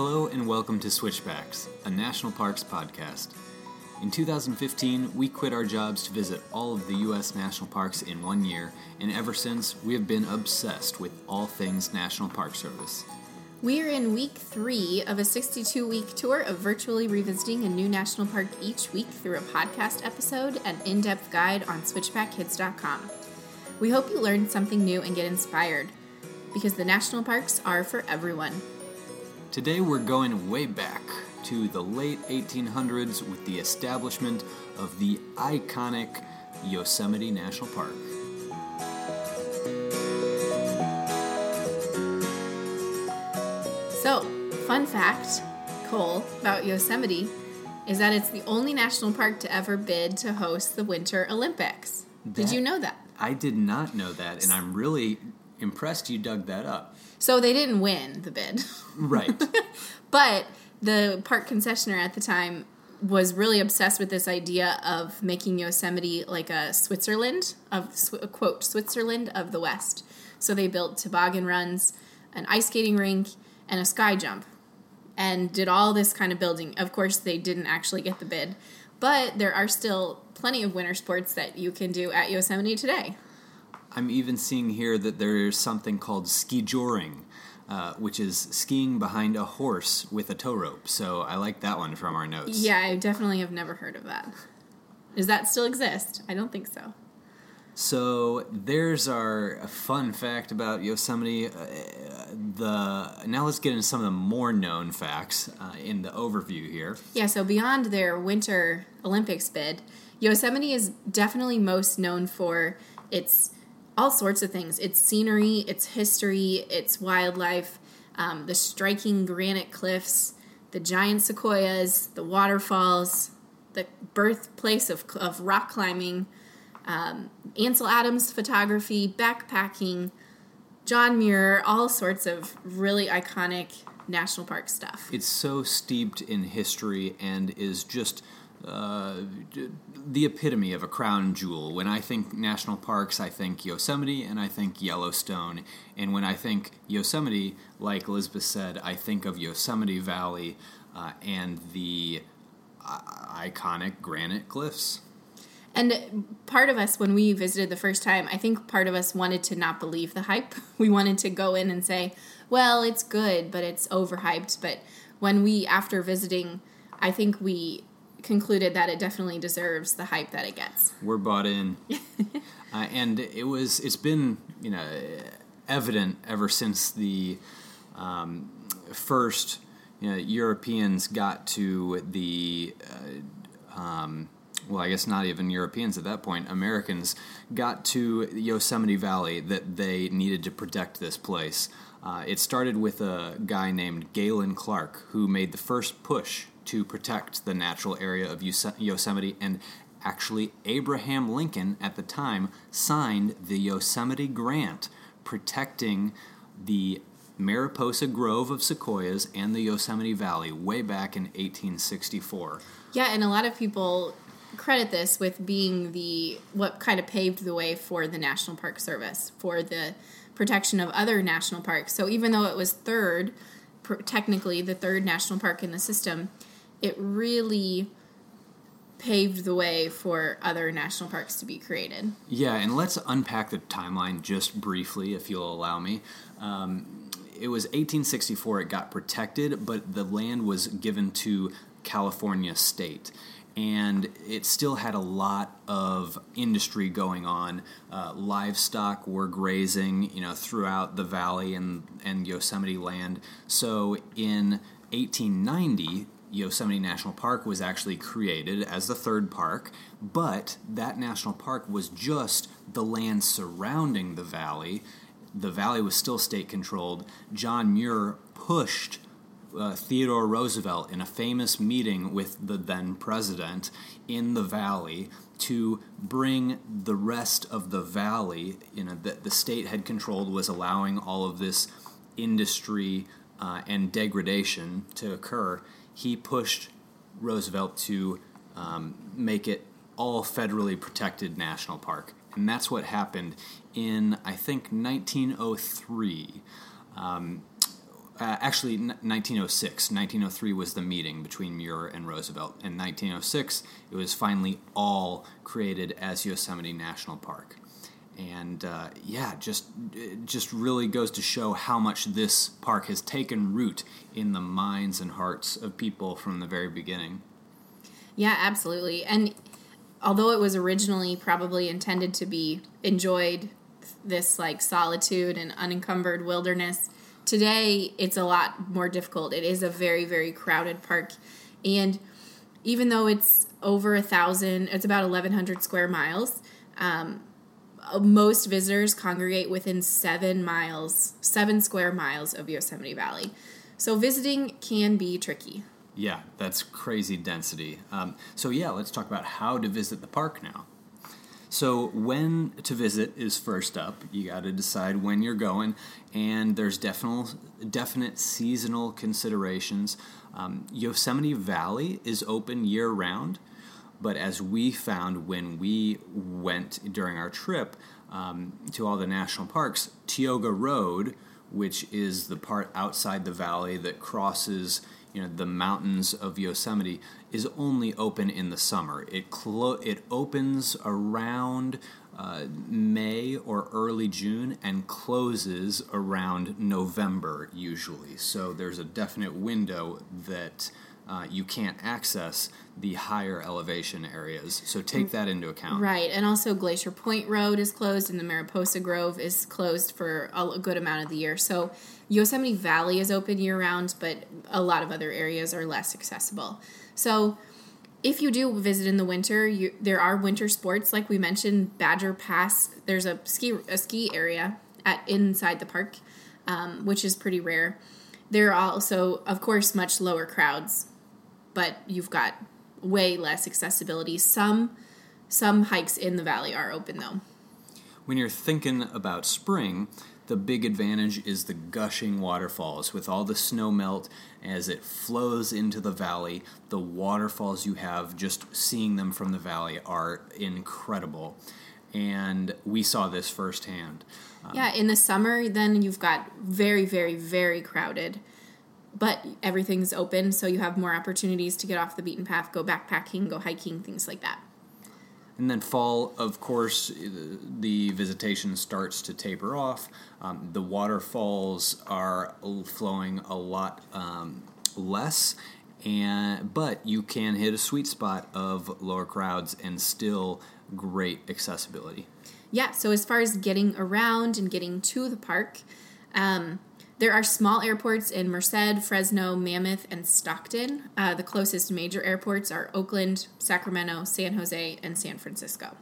Hello and welcome to Switchbacks, a National Parks podcast. In 2015, we quit our jobs to visit all of the U.S. national parks in one year, and ever since, we have been obsessed with all things National Park Service. We're in week three of a 62 week tour of virtually revisiting a new national park each week through a podcast episode and in depth guide on switchbackkids.com. We hope you learned something new and get inspired because the national parks are for everyone. Today, we're going way back to the late 1800s with the establishment of the iconic Yosemite National Park. So, fun fact, Cole, about Yosemite is that it's the only national park to ever bid to host the Winter Olympics. Did you know that? I did not know that, and I'm really impressed you dug that up. So they didn't win the bid. Right. But the park concessionaire at the time was really obsessed with this idea of making Yosemite like a Switzerland of quote Switzerland of the West. So they built toboggan runs, an ice skating rink, and a sky jump, and did all this kind of building. Of course, they didn't actually get the bid, but there are still plenty of winter sports that you can do at Yosemite today. I'm even seeing here that there's something called ski joring, uh, which is skiing behind a horse with a tow rope. So I like that one from our notes. Yeah, I definitely have never heard of that. Does that still exist? I don't think so. So there's our fun fact about Yosemite. Uh, the now let's get into some of the more known facts uh, in the overview here. Yeah, so beyond their Winter Olympics bid, Yosemite is definitely most known for its all sorts of things its scenery, its history, its wildlife, um, the striking granite cliffs, the giant sequoias, the waterfalls, the birthplace of, of rock climbing, um, Ansel Adams photography, backpacking, John Muir, all sorts of really iconic national park stuff. It's so steeped in history and is just uh, the epitome of a crown jewel. When I think national parks, I think Yosemite and I think Yellowstone. And when I think Yosemite, like Elizabeth said, I think of Yosemite Valley uh, and the uh, iconic granite cliffs. And part of us, when we visited the first time, I think part of us wanted to not believe the hype. We wanted to go in and say, well, it's good, but it's overhyped. But when we, after visiting, I think we concluded that it definitely deserves the hype that it gets. We're bought in, uh, and it was. It's been you know evident ever since the um, first you know, Europeans got to the. Uh, um, well, I guess not even Europeans at that point. Americans got to Yosemite Valley that they needed to protect this place. Uh, it started with a guy named Galen Clark who made the first push to protect the natural area of Yosemite, and actually, Abraham Lincoln at the time signed the Yosemite Grant protecting the Mariposa Grove of sequoias and the Yosemite Valley way back in 1864. Yeah, and a lot of people credit this with being the what kind of paved the way for the National Park Service for the protection of other national parks. So even though it was third, pr- technically the third national park in the system, it really paved the way for other national parks to be created. Yeah, and let's unpack the timeline just briefly, if you'll allow me. Um, it was 1864, it got protected, but the land was given to California State. And it still had a lot of industry going on. Uh, livestock were grazing, you know, throughout the valley and, and Yosemite land. So in 1890, Yosemite National Park was actually created as the third park, but that national park was just the land surrounding the valley. The valley was still state controlled. John Muir pushed uh, Theodore Roosevelt in a famous meeting with the then president in the valley to bring the rest of the valley, you know, that the state had controlled was allowing all of this industry uh, and degradation to occur. He pushed Roosevelt to um, make it all federally protected national park. And that's what happened in, I think, 1903. Um, Uh, actually, n- 1906. 1903 was the meeting between Muir and Roosevelt. In 1906, it was finally all created as Yosemite National Park. And uh, yeah, just just really goes to show how much this park has taken root in the minds and hearts of people from the very beginning. Yeah, absolutely. And although it was originally probably intended to be enjoyed, this like solitude and unencumbered wilderness, today it's a lot more difficult. It is a very, very crowded park. And even though it's over a thousand, it's about 1,100 square miles. Um, most visitors congregate within seven miles, seven square miles of Yosemite Valley. So visiting can be tricky. Yeah, that's crazy density. Um, so, yeah, let's talk about how to visit the park now. So, when to visit is first up. You got to decide when you're going, and there's definite, definite seasonal considerations. Um, Yosemite Valley is open year round, but as we found when we went during our trip um, to all the national parks, Tioga Road, which is the part outside the valley that crosses you know the mountains of Yosemite, is only open in the summer. It clo- it opens around uh, May or early June and closes around November usually. So there's a definite window that uh, you can't access the higher elevation areas. So take that into account. Right, and also Glacier Point Road is closed, and the Mariposa Grove is closed for a good amount of the year. So Yosemite Valley is open year round, but a lot of other areas are less accessible. So if you do visit in the winter, you, there are winter sports like we mentioned. Badger Pass, there's a ski a ski area at inside the park, um, which is pretty rare. There are also, of course, much lower crowds, but you've got way less accessibility. Some some hikes in the valley are open though. When you're thinking about spring, the big advantage is the gushing waterfalls with all the snow melt as it flows into the valley. The waterfalls you have, just seeing them from the valley, are incredible. And we saw this firsthand. Um, yeah, in the summer, then you've got very, very, very crowded, but everything's open, so you have more opportunities to get off the beaten path, go backpacking, go hiking, things like that. And then fall, of course, the visitation starts to taper off. Um, the waterfalls are flowing a lot um, less, and but you can hit a sweet spot of lower crowds and still great accessibility. Yeah. So as far as getting around and getting to the park, um, there are small airports in Merced, Fresno, Mammoth, and Stockton. Uh, the closest major airports are Oakland, Sacramento, San Jose, and San Francisco.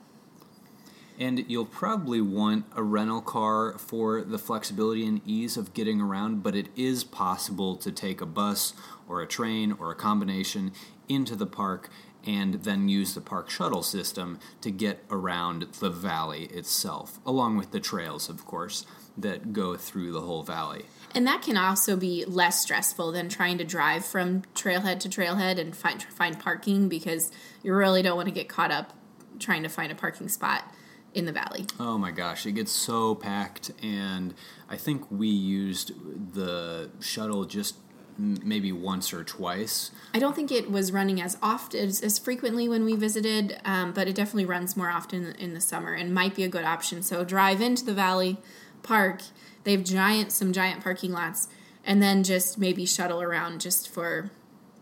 And you'll probably want a rental car for the flexibility and ease of getting around, but it is possible to take a bus or a train or a combination into the park and then use the park shuttle system to get around the valley itself, along with the trails, of course, that go through the whole valley. And that can also be less stressful than trying to drive from trailhead to trailhead and find find parking because you really don't want to get caught up trying to find a parking spot in the valley. Oh my gosh, it gets so packed and I think we used the shuttle just maybe once or twice. I don't think it was running as often as, as frequently when we visited, um, but it definitely runs more often in the summer and might be a good option. So drive into the valley, park. They have giant some giant parking lots, and then just maybe shuttle around just for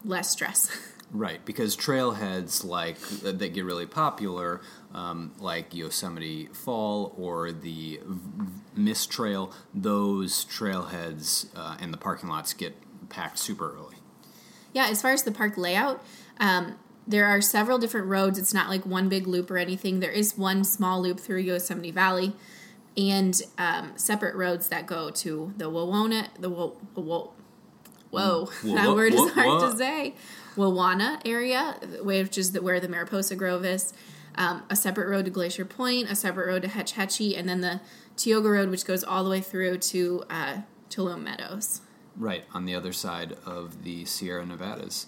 less stress. Right, because trailheads like that get really popular, um, like Yosemite Fall or the Mist Trail, those trailheads uh, and the parking lots get packed super early. Yeah, as far as the park layout, um, there are several different roads. It's not like one big loop or anything. There is one small loop through Yosemite Valley and um, separate roads that go to the Wawona, the Wo, Wo, whoa, whoa, that word is hard to say. Wawona area, which is the, where the Mariposa Grove is. Um, a separate road to Glacier Point, a separate road to Hetch Hetchy, and then the Tioga Road, which goes all the way through to uh, Tuolumne Meadows. Right, on the other side of the Sierra Nevadas.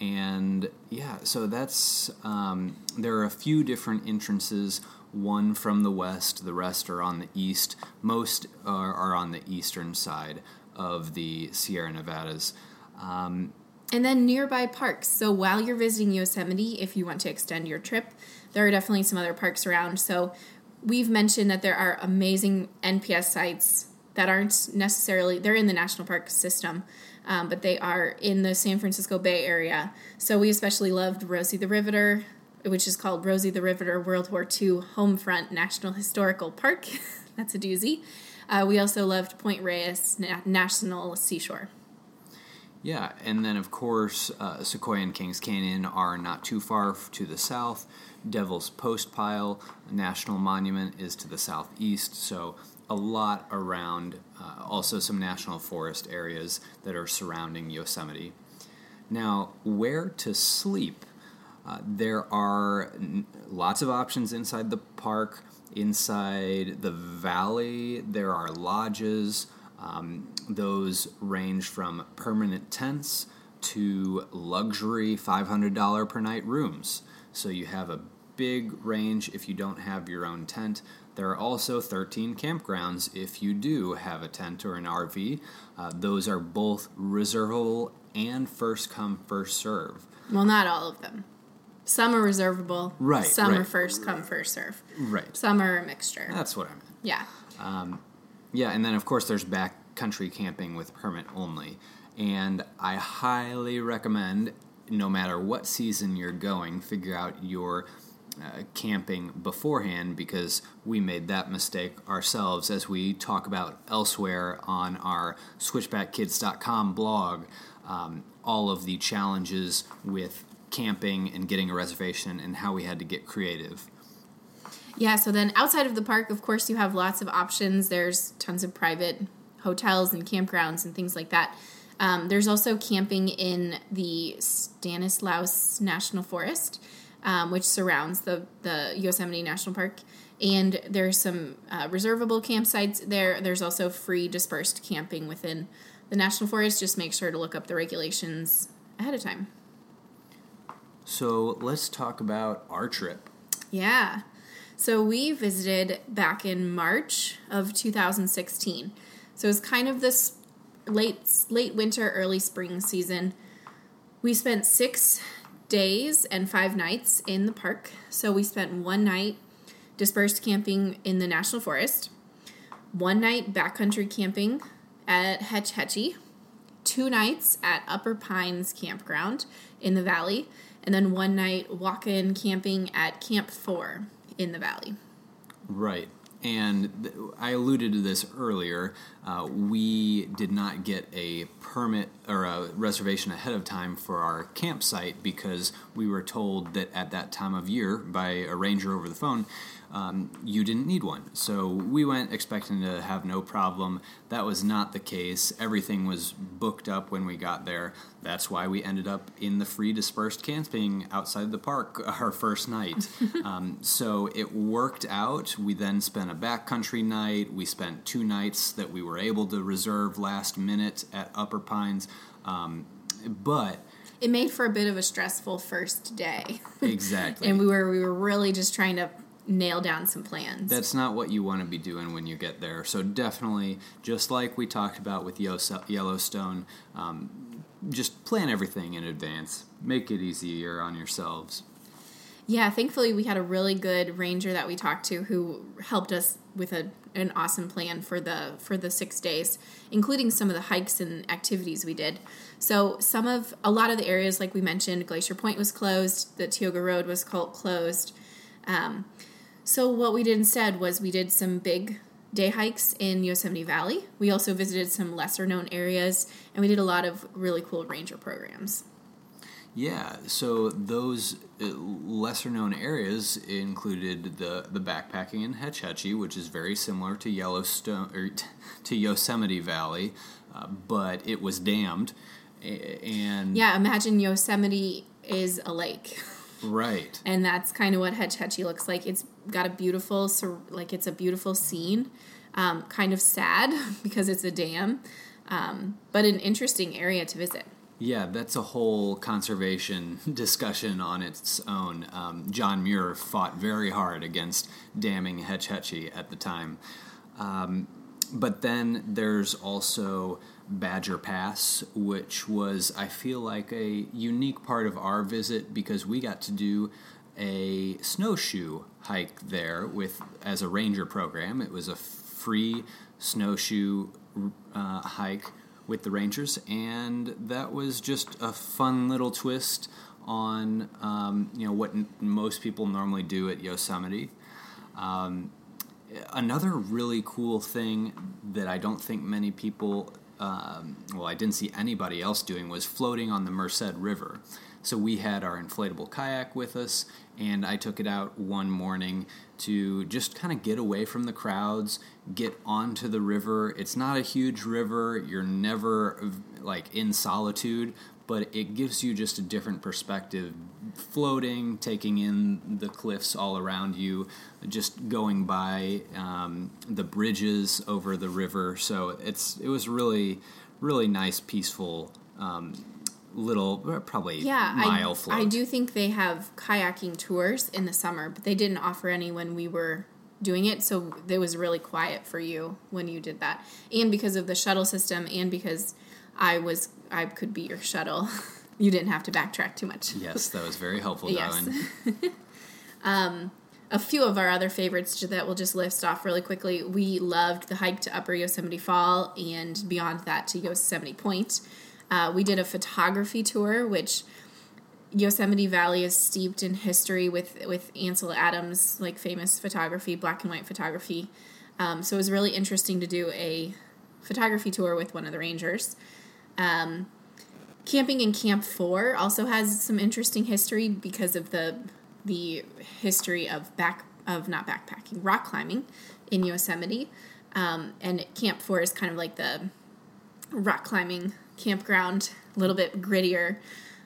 And yeah, so that's, um, there are a few different entrances, one from the west, the rest are on the east. Most are, are on the eastern side of the Sierra Nevadas. Um, and then nearby parks. So while you're visiting Yosemite, if you want to extend your trip, there are definitely some other parks around. So we've mentioned that there are amazing NPS sites that aren't necessarily they're in the national park system, um, but they are in the San Francisco Bay Area. So we especially loved Rosie the Riveter, which is called Rosie the Riveter World War II Homefront National Historical Park. That's a doozy. Uh, we also loved Point Reyes Na- National Seashore. Yeah, and then of course, uh, Sequoia and Kings Canyon are not too far to the south. Devil's Postpile National Monument is to the southeast, so a lot around. Uh, also, some national forest areas that are surrounding Yosemite. Now, where to sleep? Uh, there are n- lots of options inside the park. Inside the valley, there are lodges. Um, those range from permanent tents to luxury $500 per night rooms. So you have a big range if you don't have your own tent. There are also 13 campgrounds if you do have a tent or an RV. Uh, those are both reservable and first come, first serve. Well, not all of them. Some are reservable. Right, Some right. are first come, first serve. Right. Some are a mixture. That's what I meant. yeah. Yeah, and then of course there's backcountry camping with permit only. And I highly recommend, no matter what season you're going, figure out your uh, camping beforehand because we made that mistake ourselves as we talk about elsewhere on our switchbackkids.com blog. Um, all of the challenges with camping and getting a reservation and how we had to get creative. Yeah, so then outside of the park, of course, you have lots of options. There's tons of private hotels and campgrounds and things like that. Um, there's also camping in the Stanislaus National Forest, um, which surrounds the, the Yosemite National Park. And there's some uh, reservable campsites there. There's also free dispersed camping within the National Forest. Just make sure to look up the regulations ahead of time. So let's talk about our trip. Yeah. So we visited back in March of 2016. So it's kind of this late late winter, early spring season. We spent 6 days and 5 nights in the park. So we spent one night dispersed camping in the national forest, one night backcountry camping at Hetch Hetchy, two nights at Upper Pines Campground in the valley, and then one night walk in camping at Camp 4 in the valley. Right. And I alluded to this earlier. Uh, we did not get a permit or a reservation ahead of time for our campsite because we were told that at that time of year by a ranger over the phone, um, you didn't need one. So we went expecting to have no problem. That was not the case. Everything was booked up when we got there. That's why we ended up in the free dispersed camping outside the park our first night. um, so it worked out. We then spent a backcountry night. We spent two nights that we were able to reserve last minute at Upper Pines. Um, but It made for a bit of a stressful first day. exactly. and we were we were really just trying to nail down some plans. That's not what you want to be doing when you get there. So definitely, just like we talked about with Yellowstone, um, just plan everything in advance. Make it easier on yourselves. Yeah, thankfully we had a really good ranger that we talked to who helped us with a an awesome plan for the for the 6 days, including some of the hikes and activities we did. So, some of a lot of the areas like we mentioned, Glacier Point was closed, the Tioga Road was closed. Um, so what we did instead was we did some big day hikes in Yosemite Valley. We also visited some lesser known areas and we did a lot of really cool ranger programs. Yeah, so those uh, lesser known areas included the, the backpacking in Hetch Hetchy, which is very similar to Yellowstone or t- to Yosemite Valley, uh, but it was dammed. And Yeah, imagine Yosemite is a lake. right, and that's kind of what Hetch Hetchy looks like. It's got a beautiful, sur- like it's a beautiful scene. Um, kind of sad because it's a dam, um, but an interesting area to visit. Yeah, that's a whole conservation discussion on its own. Um, John Muir fought very hard against damming Hetch Hetchy at the time. Um, but then there's also Badger Pass, which was, I feel like, a unique part of our visit because we got to do a snowshoe hike there with as a ranger program. It was a free snowshoe uh, hike with the rangers, and that was just a fun little twist on um, you know what n- most people normally do at Yosemite. Um, another really cool thing that I don't think many people, um, well, I didn't see anybody else doing, was floating on the Merced River. So we had our inflatable kayak with us, and I took it out one morning to just kind of get away from the crowds, get onto the river. It's not a huge river, you're never like in solitude, but it gives you just a different perspective floating, taking in the cliffs all around you, just going by um, the bridges over the river. So it's it was really really nice, peaceful. Um, little probably yeah, mile I, float. I do think they have kayaking tours in the summer, but they didn't offer any when we were doing it, so it was really quiet for you when you did that. And because of the shuttle system and because I was I could be your shuttle. you didn't have to backtrack too much. Yes, that was very helpful, Yes. Um, a few of our other favorites that we'll just list off really quickly. We loved the hike to Upper Yosemite Fall and beyond that to Yosemite Point. Uh, we did a photography tour, which Yosemite Valley is steeped in history with with Ansel Adams, like famous photography, black and white photography. Um, so it was really interesting to do a photography tour with one of the rangers. Um, camping in Camp Four also has some interesting history because of the the history of back of not backpacking, rock climbing in Yosemite. Um, and Camp Four is kind of like the rock climbing campground, a little bit grittier,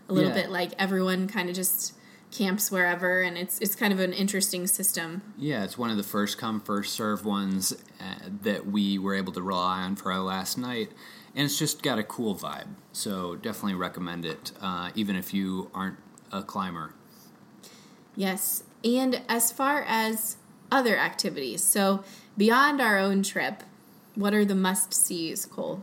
a little Yeah. bit like everyone kind of just camps wherever, and it's it's kind of an interesting system. Yeah, it's one of the first come first serve ones uh, that we were able to rely on for our last night, and it's just got a cool vibe. So definitely recommend it, uh, even if you aren't a climber. Yes. And as far as other activities, so beyond our own trip, what are the must sees, Cole?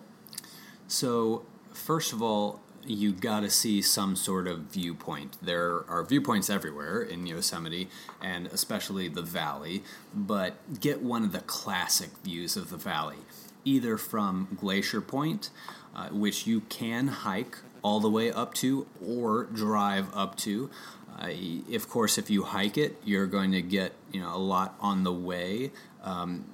So first of all, you got to see some sort of viewpoint. There are viewpoints everywhere in Yosemite, and especially the valley. But get one of the classic views of the valley, either from Glacier Point, uh, which you can hike all the way up to or drive up to. Uh, of course, if you hike it, you're going to get you know a lot on the way um,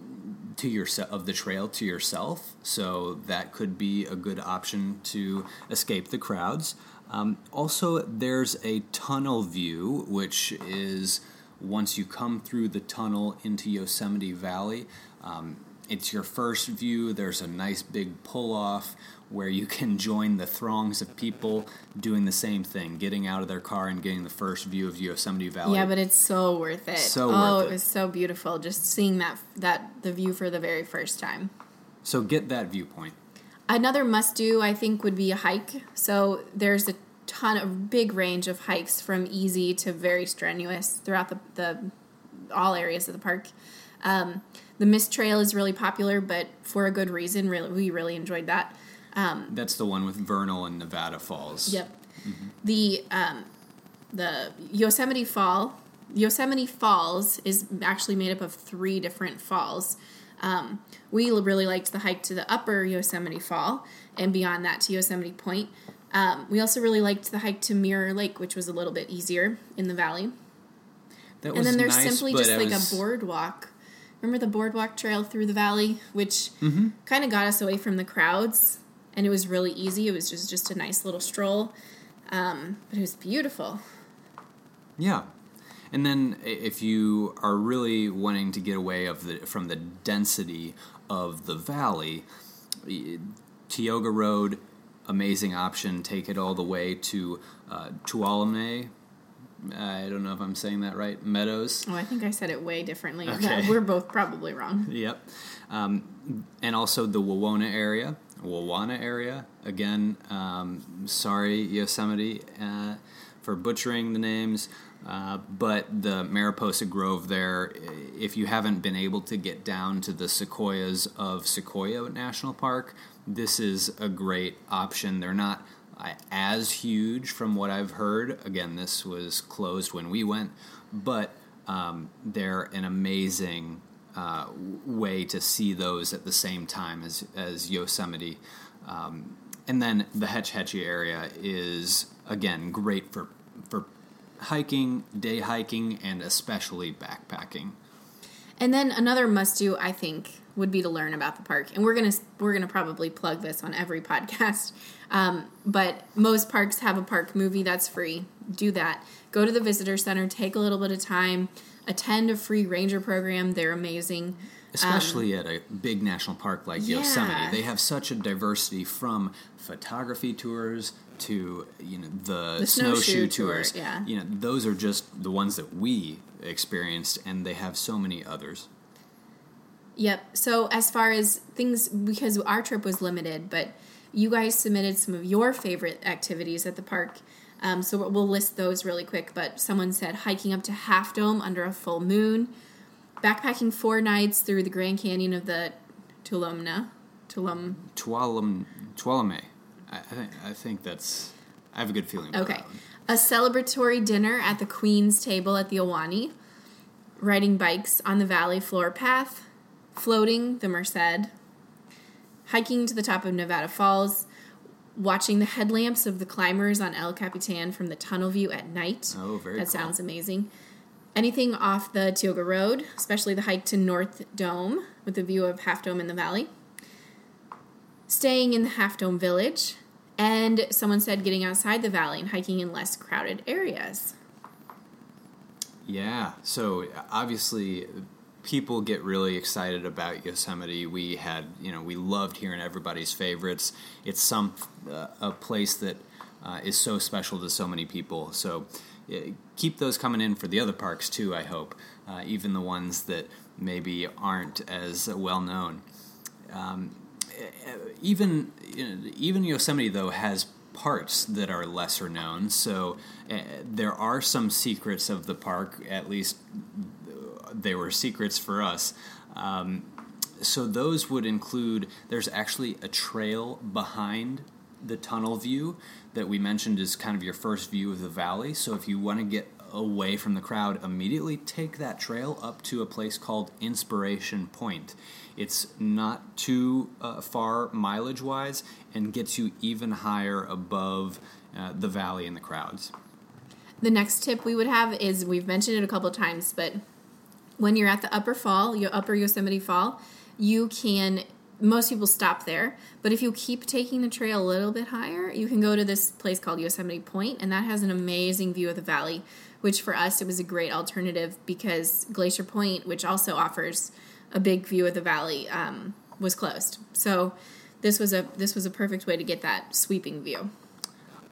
to yourself of the trail to yourself. So that could be a good option to escape the crowds. Um, also, there's a tunnel view, which is once you come through the tunnel into Yosemite Valley. Um, it's your first view. There's a nice big pull off where you can join the throngs of people doing the same thing, getting out of their car and getting the first view of Yosemite Valley. Yeah, but it's so worth it. So oh, worth it it. was so beautiful just seeing that that the view for the very first time. so get that viewpoint. Another must do, I think, would be a hike. So there's a ton of big range of hikes from easy to very strenuous throughout the, the all areas of the park. Um, the Mist Trail is really popular, but for a good reason. Really, we really enjoyed that. That's the one with Vernal and Nevada Falls. Yep. The um, the Yosemite Fall, Yosemite Falls is actually made up of three different falls. Um, we really liked the hike to the upper Yosemite Fall, and beyond that to Yosemite Point. Um, we also really liked the hike to Mirror Lake, which was a little bit easier in the valley. That. And was then there's nice, simply just like was- a boardwalk. Remember the boardwalk trail through the valley, which Mm-hmm. kind of got us away from the crowds, and it was really easy. It was just just a nice little stroll, um, but it was beautiful. Yeah. And then if you are really wanting to get away of the from the density of the valley, Tioga Road, amazing option. Take it all the way to uh, Tuolumne. I don't know if I'm saying that right. Meadows. Oh, I think I said it way differently. Okay. We're both probably wrong. Yep. Um, and also the Wawona area, Wawana area. Again, um, sorry, Yosemite, uh, for butchering the names. Uh, but the Mariposa Grove there, if you haven't been able to get down to the sequoias of Sequoia National Park, this is a great option. They're not as huge from what I've heard. Again, this was closed when we went, but um, they're an amazing uh, way to see those at the same time as, as Yosemite. Um, and then the Hetch Hetchy area is, again, great for, for hiking, day hiking, and especially backpacking. And then another must do, I think, would be to learn about the park. And we're gonna we're gonna probably plug this on every podcast. Um, but most parks have a park movie that's free. Do that. Go to the visitor center. Take a little bit of time. Attend a free ranger program. They're amazing. Especially um, at a big national park like yeah. Yosemite, they have such a diversity from photography tours to you know the, the snowshoe, snowshoe tours. Tour, yeah. You know those are just the ones that we experienced, and they have so many others. Yep. So as far as things, because our trip was limited, but you guys submitted some of your favorite activities at the park. Um, so we'll list those really quick. But someone said hiking up to Half Dome under a full moon, backpacking four nights through the Grand Canyon of the Tuolumne, Tuolum, Tuolum, Tuolumne. I, I think I think that's. I have a good feeling. About it. Okay, a celebratory dinner at the Queen's Table at the Ahwahnee, riding bikes on the Valley Floor Path, floating the Merced, hiking to the top of Nevada Falls, watching the headlamps of the climbers on El Capitan from the tunnel view at night. Oh, very That cool. sounds amazing. Anything off the Tioga Road, especially the hike to North Dome with a view of Half Dome in the valley. Staying in the Half Dome Village, and someone said getting outside the valley and hiking in less crowded areas. Yeah. So obviously, people get really excited about Yosemite. We had, you know, we loved hearing everybody's favorites. It's some uh, a place that uh, is so special to so many people. So uh, keep those coming in for the other parks too. I hope, uh, even the ones that maybe aren't as well known. Um, even even Yosemite though has parts that are lesser known. So uh, there are some secrets of the park. At least they were secrets for us. Um, so those would include. There's actually a trail behind the tunnel view that we mentioned is kind of your first view of the valley. So if you want to get away from the crowd immediately, take that trail up to a place called Inspiration Point. It's not too uh, far mileage wise and gets you even higher above uh, the valley and the crowds. The next tip we would have is we've mentioned it a couple times, but when you're at the upper fall, your upper Yosemite Fall, you can most people stop there, but if you keep taking the trail a little bit higher, you can go to this place called Yosemite Point, and that has an amazing view of the valley. Which for us, it was a great alternative because Glacier Point, which also offers a big view of the valley, um, was closed. So this was a this was a perfect way to get that sweeping view.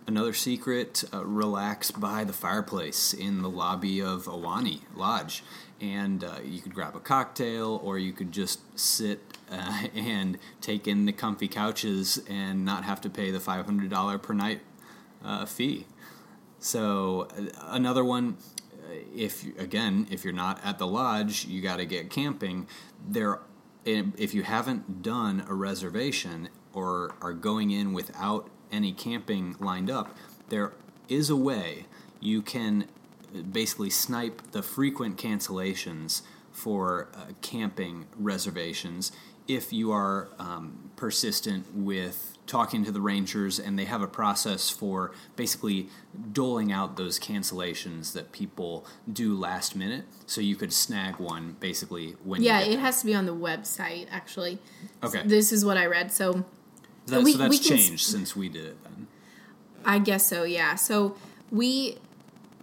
Another secret: uh, relax by the fireplace in the lobby of Ahwahnee Lodge, and uh, you could grab a cocktail, or you could just sit uh, and take in the comfy couches and not have to pay the five hundred dollar per night uh, fee. So uh, another one, uh, if again, if you're not at the lodge, you got to get camping. There, if you haven't done a reservation or are going in without any camping lined up, there is a way you can basically snipe the frequent cancellations for uh, camping reservations if you are um, persistent with talking to the Rangers, and they have a process for basically doling out those cancellations that people do last minute. So you could snag one basically when. Yeah, it has to be on the website actually. Okay. So this is what I read. So. That, we, so that's changed since we did it then. I guess so. Yeah. So we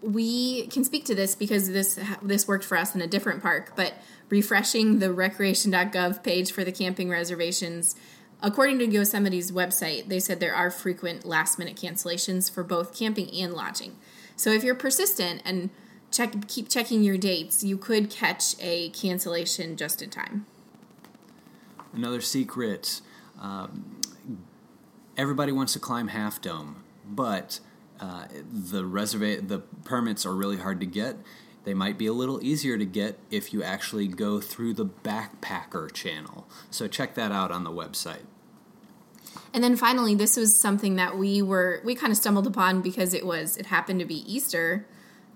we can speak to this because this this worked for us in a different park, but refreshing the recreation.gov page for the camping reservations According to Yosemite's website, they said there are frequent last minute cancellations for both camping and lodging. So if you're persistent and check keep checking your dates, you could catch a cancellation just in time. Another secret um, everybody wants to climb Half Dome, but uh, the reserva- the permits are really hard to get. They might be a little easier to get if you actually go through the backpacker channel. So check that out on the website. And then finally, this was something that we were we kind of stumbled upon because it was it happened to be Easter,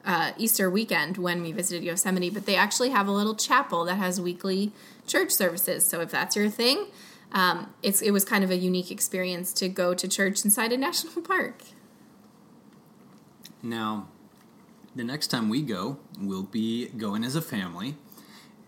uh, Easter weekend when we visited Yosemite. But they actually have a little chapel that has weekly church services. So if that's your thing, um, it's it was kind of a unique experience to go to church inside a national park. Now, the next time we go, we'll be going as a family.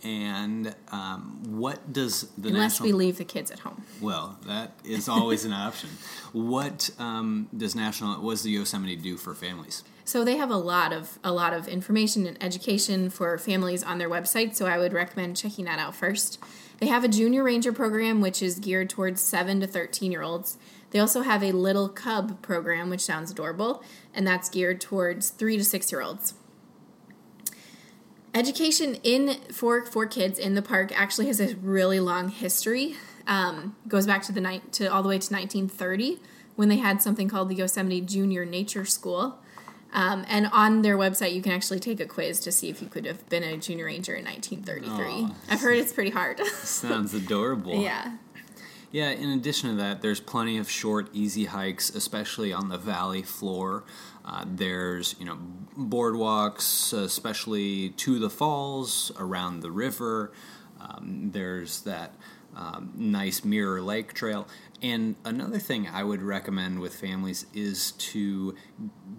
And um, what does the national Unless national we leave the kids at home. well, that is always an option. What um, does national what does the Yosemite do for families? So they have a lot of a lot of information and education for families on their website. So I would recommend checking that out first. They have a junior ranger program which is geared towards seven to thirteen year olds. They also have a little cub program which sounds adorable, and that's geared towards three to six year olds. Education in for for kids in the park actually has a really long history. Um, goes back to the night to all the way to 1930 when they had something called the Yosemite Junior Nature School. Um, and on their website, you can actually take a quiz to see if you could have been a junior ranger in 1933. Aw. I've heard it's pretty hard. Sounds adorable. yeah. Yeah, in addition to that, there's plenty of short, easy hikes, especially on the valley floor. Uh, there's, you know, boardwalks, especially to the falls, around the river. Um, there's that um, nice Mirror Lake trail. And another thing I would recommend with families is to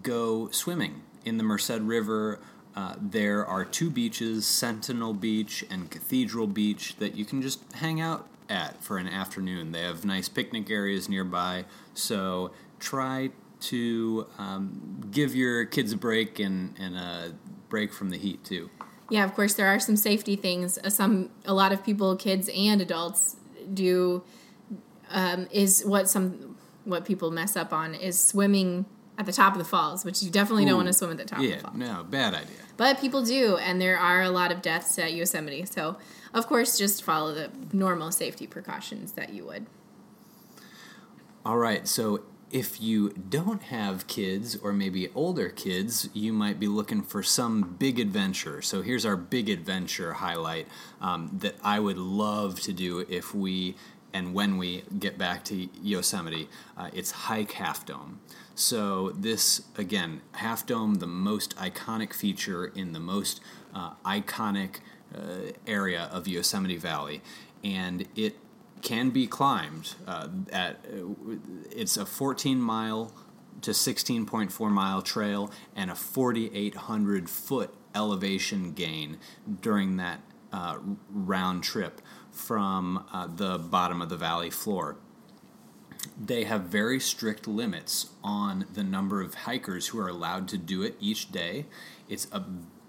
go swimming in the Merced River. Uh, there are two beaches, Sentinel Beach and Cathedral Beach, that you can just hang out at for an afternoon. They have nice picnic areas nearby, so try to um, give your kids a break and, and a break from the heat too. Yeah, of course, there are some safety things. Uh, Some, a lot of people, kids and adults, do um, is what some what people mess up on is swimming at the top of the falls, which you definitely don't want to swim at the top of Yeah, the falls. no, bad idea. But people do, and there are a lot of deaths at Yosemite. So, of course, just follow the normal safety precautions that you would. All right, so if you don't have kids or maybe older kids, you might be looking for some big adventure. So here's our big adventure highlight um, that I would love to do if we and when we get back to Yosemite. Uh, it's hike Half Dome. So this again, Half Dome, the most iconic feature in the most uh, iconic uh, area of Yosemite Valley, and it can be climbed uh, at it's a 14 mile to 16.4 mile trail and a 4800 foot elevation gain during that uh, round trip from uh, the bottom of the valley floor they have very strict limits on the number of hikers who are allowed to do it each day. It's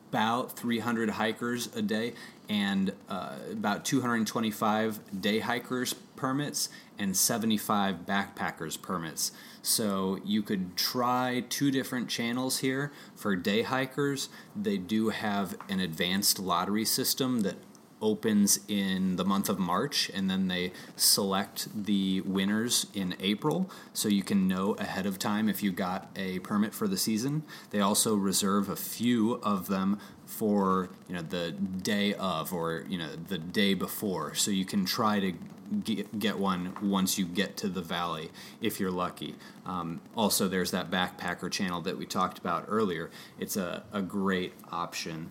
about 300 hikers a day and uh, about 225 day hikers permits and 75 backpackers permits. So you could try two different channels here for day hikers. They do have an advanced lottery system that opens in the month of March and then they select the winners in April so you can know ahead of time if you got a permit for the season. They also reserve a few of them for, you know, the day of or, you know, the day before so you can try to get, get one once you get to the valley if you're lucky. Um, also, there's that backpacker channel that we talked about earlier. It's a, a great option.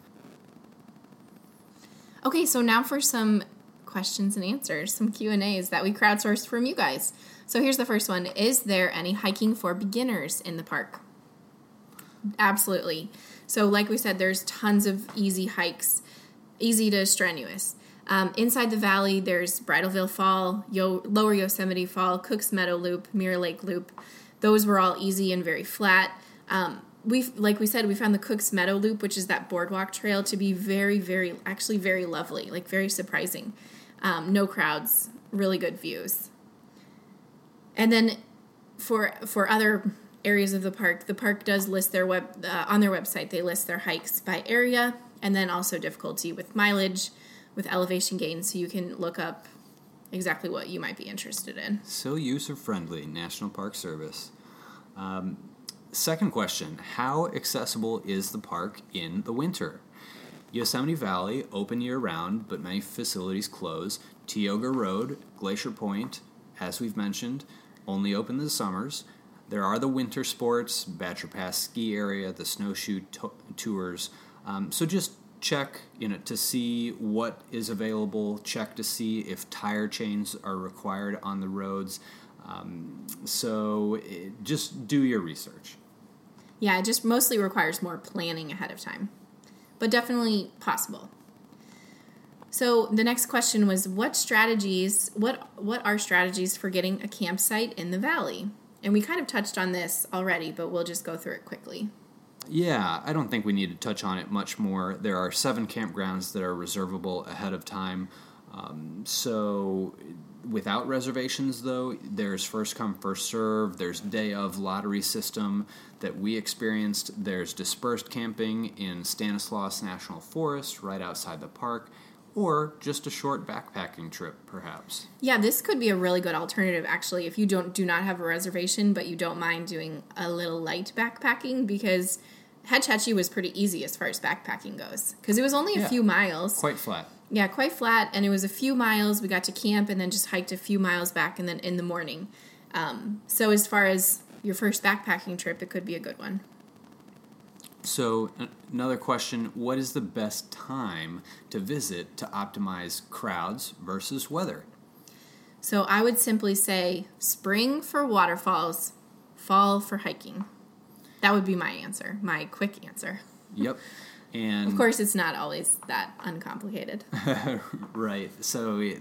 Okay, so now for some questions and answers, some Q and A's that we crowdsourced from you guys. So here's the first one: Is there any hiking for beginners in the park? Absolutely. So, like we said, there's tons of easy hikes, easy to strenuous. Um, inside the valley, there's Bridalveil Fall, Yo- Lower Yosemite Fall, Cook's Meadow Loop, Mirror Lake Loop. Those were all easy and very flat. Um, we like we said, we found the Cook's Meadow Loop, which is that boardwalk trail, to be very, very, actually very lovely, like very surprising. Um, no crowds, really good views. And then for for other areas of the park, the park does list their web uh, on their website. They list their hikes by area and then also difficulty with mileage, with elevation gain, so you can look up exactly what you might be interested in. So user friendly, National Park Service. Um, second question How accessible is the park in the winter? Yosemite Valley, open year round, but many facilities close. Tioga Road, Glacier Point, as we've mentioned, only open the summers. There are the winter sports, Badger Pass ski area, the snowshoe to- tours. Um, so just check you know to see what is available check to see if tire chains are required on the roads um, so it, just do your research Yeah, it just mostly requires more planning ahead of time, but definitely possible. So the next question was what strategies what what are strategies for getting a campsite in the valley? And we kind of touched on this already, but we'll just go through it quickly. Yeah, I don't think we need to touch on it much more. There are seven campgrounds that are reservable ahead of time. Um, so, without reservations, though, there's first come, first serve. There's day of lottery system that we experienced. There's dispersed camping in Stanislaus National Forest, right outside the park, or just a short backpacking trip, perhaps. Yeah, this could be a really good alternative actually if you don't do not have a reservation but you don't mind doing a little light backpacking because Hetch Hetchy was pretty easy as far as backpacking goes because it was only a Yeah. few miles. Quite flat. Yeah, quite flat, and it was a few miles. We got to camp and then just hiked a few miles back, and then in the morning. Um, so as far as your first backpacking trip, it could be a good one. So, another question What is the best time to visit to optimize crowds versus weather? So I would simply say spring for waterfalls, fall for hiking. That would be my answer, my quick answer. Yep. And Of course, it's not always that uncomplicated. right. So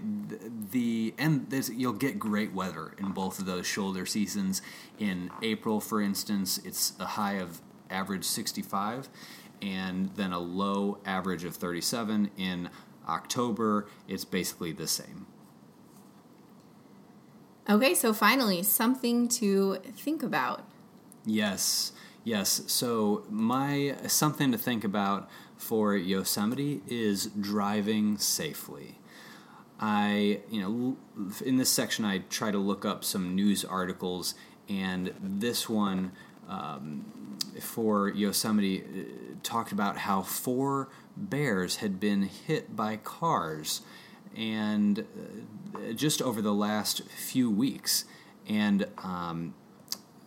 the and there's, you'll get great weather in both of those shoulder seasons. In April, for instance, it's a high of average 65, and then a low average of 37. In October, it's basically the same. Okay, so finally, something to think about. Yes, yes. So my something to think about for Yosemite is driving safely. I, you know, in this section, I try to look up some news articles, and this one um, for Yosemite uh, talked about how four bears had been hit by cars, and uh, just over the last few weeks, and um,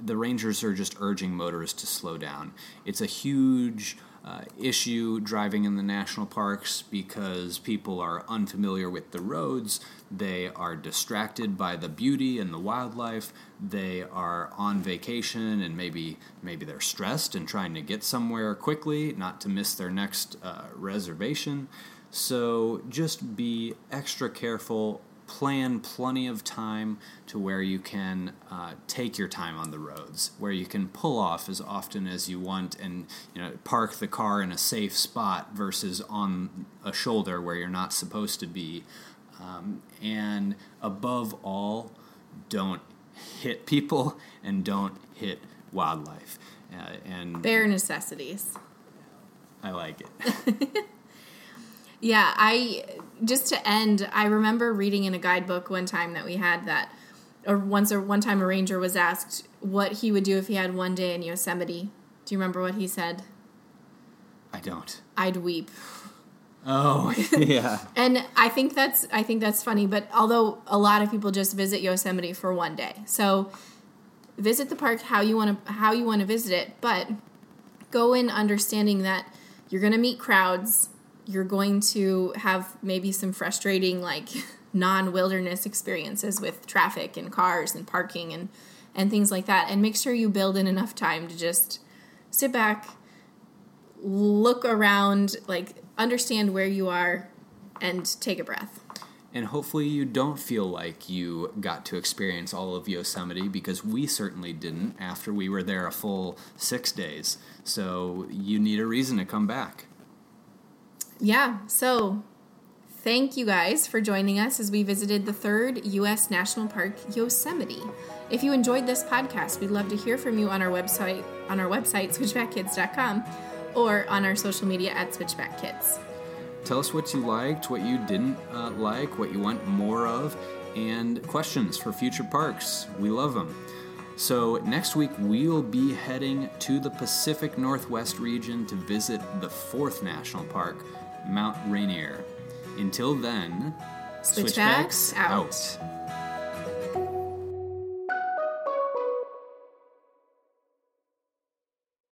the rangers are just urging motorists to slow down. It's a huge uh, issue driving in the national parks because people are unfamiliar with the roads. They are distracted by the beauty and the wildlife. They are on vacation and maybe maybe they're stressed and trying to get somewhere quickly, not to miss their next uh, reservation. So just be extra careful plan plenty of time to where you can uh, take your time on the roads, where you can pull off as often as you want, and you know park the car in a safe spot versus on a shoulder where you're not supposed to be. Um, and above all, don't hit people and don't hit wildlife. Uh, and Bare necessities. I like it. Yeah, I just to end, I remember reading in a guidebook one time that we had that or once or one time a ranger was asked what he would do if he had one day in Yosemite. Do you remember what he said? I don't. I'd weep. Oh, yeah. And I think that's I think that's funny, but although a lot of people just visit Yosemite for one day. So visit the park how you want to how you want to visit it, but go in understanding that you're going to meet crowds, you're going to have maybe some frustrating like non-wilderness experiences with traffic and cars and parking and and things like that and make sure you build in enough time to just sit back look around, like understand where you are, and take a breath. And hopefully, you don't feel like you got to experience all of Yosemite because we certainly didn't after we were there a full six days. So, you need a reason to come back. Yeah, so thank you guys for joining us as we visited the third U.S. National Park, Yosemite. If you enjoyed this podcast, we'd love to hear from you on our website, on our website, switchbackkids.com, or on our social media at switchbackkids. Tell us what you liked, what you didn't uh, like, what you want more of, and questions for future parks. We love them. So, next week we'll be heading to the Pacific Northwest region to visit the fourth national park, Mount Rainier. Until then, Switchbacks out. out.